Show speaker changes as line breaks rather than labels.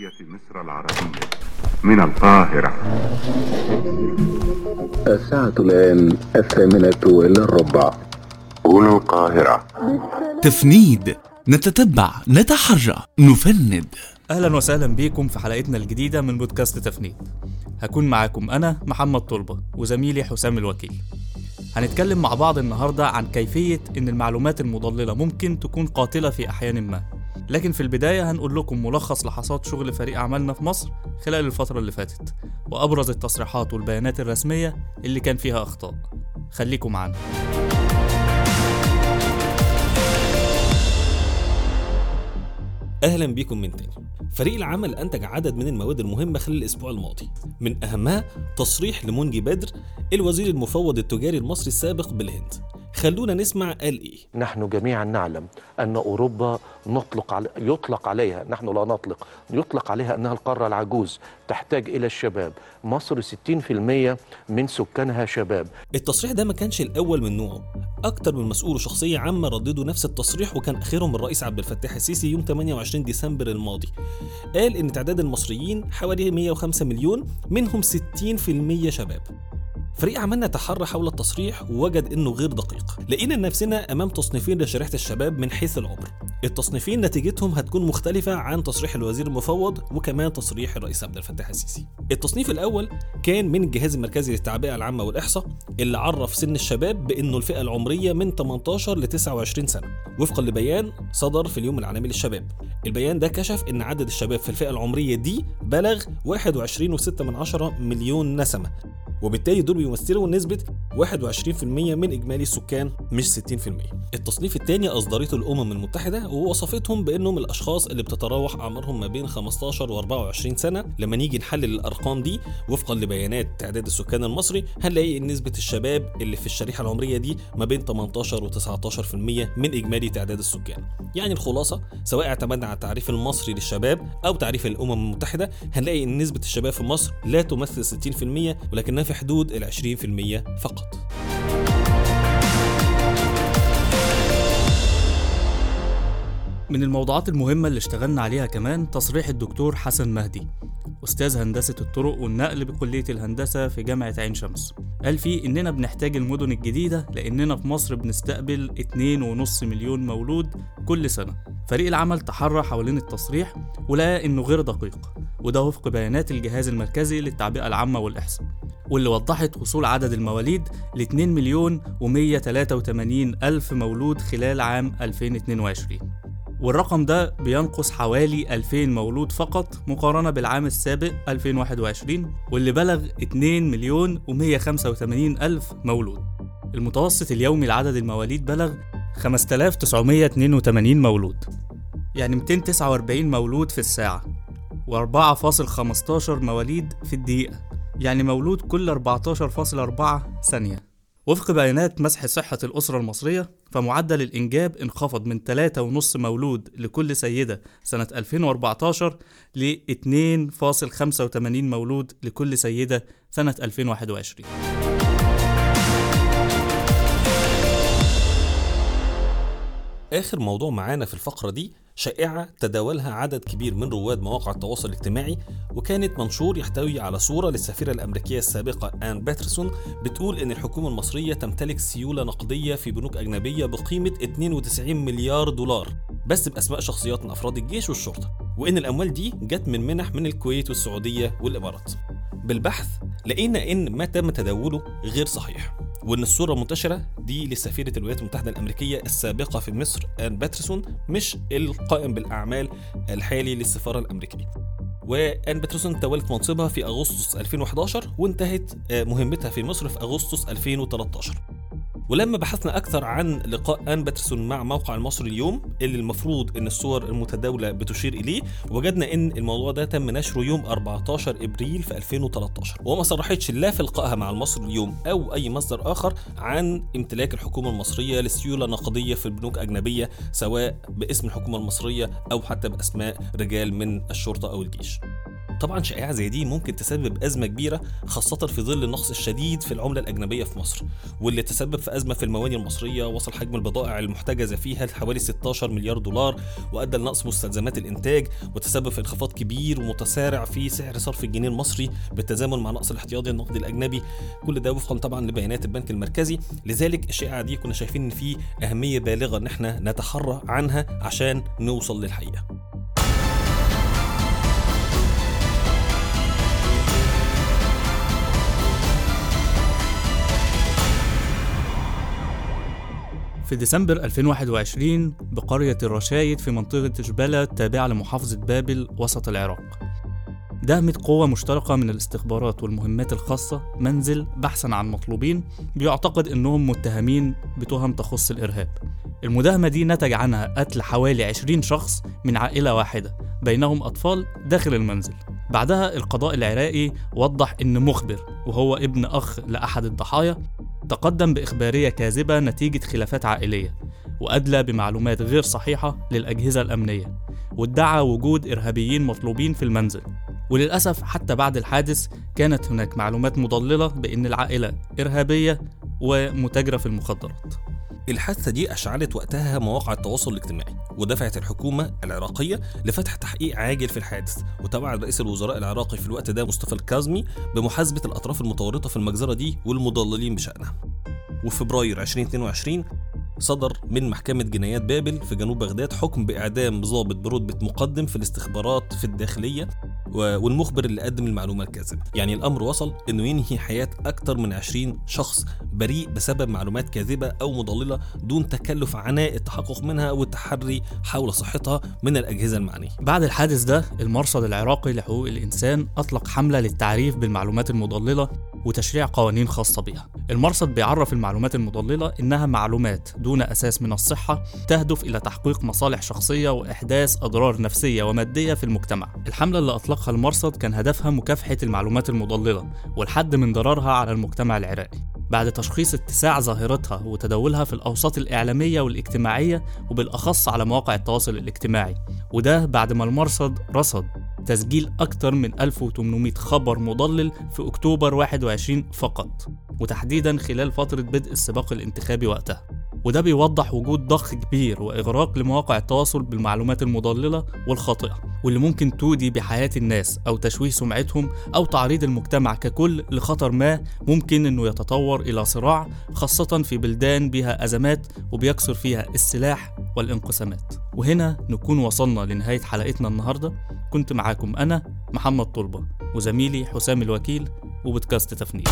جمهورية مصر العربية من القاهرة.
الساعة الآن الثامنة إلا الربع.
هنا القاهرة.
تفنيد. نتتبع. نتحرى. نفند.
أهلا وسهلا بيكم في حلقتنا الجديدة من بودكاست تفنيد. هكون معاكم أنا محمد طلبة وزميلي حسام الوكيل. هنتكلم مع بعض النهارده عن كيفية إن المعلومات المضللة ممكن تكون قاتلة في أحيان ما. لكن في البداية هنقول لكم ملخص لحظات شغل فريق عملنا في مصر خلال الفترة اللي فاتت وأبرز التصريحات والبيانات الرسمية اللي كان فيها أخطاء. خليكم معانا.
أهلا بيكم من تاني. فريق العمل أنتج عدد من المواد المهمة خلال الأسبوع الماضي. من أهمها تصريح لمونجي بدر الوزير المفوض التجاري المصري السابق بالهند. خلونا نسمع قال إيه.
نحن جميعا نعلم أن أوروبا نطلق علي يطلق عليها نحن لا نطلق يطلق عليها أنها القارة العجوز تحتاج إلى الشباب. مصر 60% من سكانها شباب.
التصريح ده ما كانش الأول من نوعه. أكتر من مسؤول وشخصيه عامة رددوا نفس التصريح وكان اخرهم الرئيس عبد الفتاح السيسي يوم 28 ديسمبر الماضي. قال إن تعداد المصريين حوالي 105 مليون منهم 60% شباب. فريق عملنا تحرى حول التصريح ووجد إنه غير دقيق. لقينا نفسنا أمام تصنيفين لشريحة الشباب من حيث العمر التصنيفين نتيجتهم هتكون مختلفة عن تصريح الوزير المفوض وكمان تصريح الرئيس عبد الفتاح السيسي. التصنيف الأول كان من الجهاز المركزي للتعبئه العامة والإحصاء اللي عرف سن الشباب بإنه الفئة العمرية من 18 ل 29 سنة. وفقا لبيان صدر في اليوم العالمي للشباب. البيان ده كشف إن عدد الشباب في الفئة العمرية دي بلغ 21.6 من عشرة مليون نسمة. وبالتالي دول بيمثلوا نسبة 21% من إجمالي السكان مش 60% التصنيف الثاني أصدرته الأمم المتحدة ووصفتهم بأنهم الأشخاص اللي بتتراوح أعمارهم ما بين 15 و 24 سنة. لما نيجي نحلل الأرقام دي وفقا لبيانات تعداد السكان المصري هنلاقي إن نسبة الشباب اللي في الشريحة العمرية دي ما بين 18 و 19% من إجمالي تعداد السكان. يعني الخلاصة سواء اعتمدنا على التعريف المصري للشباب أو تعريف الأمم المتحدة هنلاقي إن نسبة الشباب في مصر لا تمثل 60% ولكنها في حدود ال 20% فقط.
من الموضوعات المهمة اللي اشتغلنا عليها كمان تصريح الدكتور حسن مهدي أستاذ هندسة الطرق والنقل بكلية الهندسة في جامعة عين شمس. قال فيه إننا بنحتاج المدن الجديدة لأننا في مصر بنستقبل 2.5 مليون مولود كل سنة. فريق العمل تحرى حوالين التصريح ولقى إنه غير دقيق وده وفق بيانات الجهاز المركزي للتعبئة العامة والإحصاء. واللي وضحت وصول عدد المواليد ل 2 مليون و183 ألف مولود خلال عام 2022 والرقم ده بينقص حوالي 2000 مولود فقط مقارنة بالعام السابق 2021 واللي بلغ 2 مليون و185 ألف مولود. المتوسط اليومي لعدد المواليد بلغ 5982 مولود يعني 249 مولود في الساعة و4.15 مواليد في الدقيقة. يعني مولود كل 14.4 ثانية. وفق بيانات مسح صحة الأسرة المصرية فمعدل الإنجاب انخفض من 3.5 مولود لكل سيدة سنة 2014 ل 2.85 مولود لكل سيدة سنة 2021
آخر موضوع معانا في الفقرة دي شائعة تداولها عدد كبير من رواد مواقع التواصل الاجتماعي وكانت منشور يحتوي على صورة للسفيرة الأمريكية السابقة آن باترسون بتقول إن الحكومة المصرية تمتلك سيولة نقدية في بنوك أجنبية بقيمة 92 مليار دولار بس بأسماء شخصيات من أفراد الجيش والشرطة وإن الأموال دي جت من منح من الكويت والسعودية والإمارات. بالبحث لقينا إن ما تم تداوله غير صحيح. وإن الصورة المنتشره دي لسفيره الولايات المتحدة الأمريكية السابقة في مصر آن باترسون مش القائم بالأعمال الحالي للسفارة الأمريكية. وآن باترسون تولت منصبها في أغسطس 2011 وانتهت مهمتها في مصر في أغسطس 2013 ولما بحثنا أكثر عن لقاء آن باترسون مع موقع المصري اليوم اللي المفروض إن الصور المتداولة بتشير إليه وجدنا إن الموضوع ده تم نشره يوم 14 إبريل في 2013 وما صرحتش لا في لقائها مع المصري اليوم أو أي مصدر آخر عن امتلاك الحكومة المصرية لسيولة نقدية في البنوك أجنبية سواء باسم الحكومة المصرية أو حتى بأسماء رجال من الشرطة أو الجيش. طبعا شائعة زي دي ممكن تسبب أزمة كبيرة خاصة في ظل النقص الشديد في العملة الأجنبية في مصر واللي تسبب في أزمة في المواني المصرية وصل حجم البضائع المحتجزة فيها لحوالي 16 مليار دولار وأدى لنقص مستلزمات الإنتاج وتسبب في انخفاض كبير ومتسارع في سعر صرف الجنيه المصري بالتزامن مع نقص الاحتياطي النقدي الأجنبي. كل ده وفقا طبعا لبيانات البنك المركزي. لذلك الشائعة دي كنا شايفين إن في أهمية بالغة إن إحنا نتحرى عنها عشان نوصل للحقيقة.
في ديسمبر 2021 بقرية الرشايد في منطقة جبالة التابعة لمحافظة بابل وسط العراق. دهمت قوة مشتركة من الاستخبارات والمهمات الخاصة منزل بحثا عن مطلوبين بيعتقد إنهم متهمين بتهم تخص الإرهاب. المداهمة دي نتج عنها قتل حوالي 20 شخص من عائلة واحدة بينهم أطفال داخل المنزل. بعدها القضاء العراقي وضح إن مخبر وهو ابن أخ لأحد الضحايا تقدم بإخبارية كاذبة نتيجة خلافات عائلية وأدلى بمعلومات غير صحيحة للأجهزة الأمنية وادعى وجود إرهابيين مطلوبين في المنزل. وللأسف حتى بعد الحادث كانت هناك معلومات مضللة بأن العائلة إرهابية ومتاجرة في المخدرات.
الحادثة دي أشعلت وقتها مواقع التواصل الاجتماعي ودفعت الحكومة العراقية لفتح تحقيق عاجل في الحادث وتوعد رئيس الوزراء العراقي في الوقت ده مصطفى الكاظمي بمحاسبة الأطراف المتورطة في المجزرة دي والمضللين بشأنها. وفي فبراير 2022 صدر من محكمة جنايات بابل في جنوب بغداد حكم بإعدام ضابط برتبة مقدم في الاستخبارات في الداخلية والمخبر اللي قدم المعلومة الكاذبة. يعني الأمر وصل إنه ينهي حياة أكتر من 20 شخص بريء بسبب معلومات كاذبة أو مضللة دون تكلف عناء التحقق منها والتحري حول صحتها من الأجهزة المعنية.
بعد الحادث ده المرصد العراقي لحقوق الإنسان أطلق حملة للتعريف بالمعلومات المضللة وتشريع قوانين خاصة بها المرصد بيعرف المعلومات المضللة إنها معلومات دون أساس من الصحة تهدف إلى تحقيق مصالح شخصية وإحداث أضرار نفسية ومادية في المجتمع. الحملة اللي أطلقها المرصد كان هدفها مكافحة المعلومات المضللة والحد من ضررها على المجتمع العراقي. بعد تشخيص اتساع ظاهرتها وتداولها في الأوساط الإعلامية والاجتماعية وبالأخص على مواقع التواصل الاجتماعي. وده بعد ما المرصد رصد تسجيل أكثر من 1800 خبر مضلل في أكتوبر 21 فقط وتحديدا خلال فترة بدء السباق الانتخابي وقتها. وده بيوضح وجود ضخ كبير وإغراق لمواقع التواصل بالمعلومات المضللة والخاطئة واللي ممكن تودي بحياة الناس أو تشويه سمعتهم أو تعريض المجتمع ككل لخطر ما ممكن إنه يتطور إلى صراع خاصة في بلدان بها أزمات وبيكثر فيها السلاح والانقسامات. وهنا نكون وصلنا لنهاية حلقتنا النهاردة. كنت معاكم أنا محمد طلبة وزميلي حسام الوكيل وبودكاست تفنيد.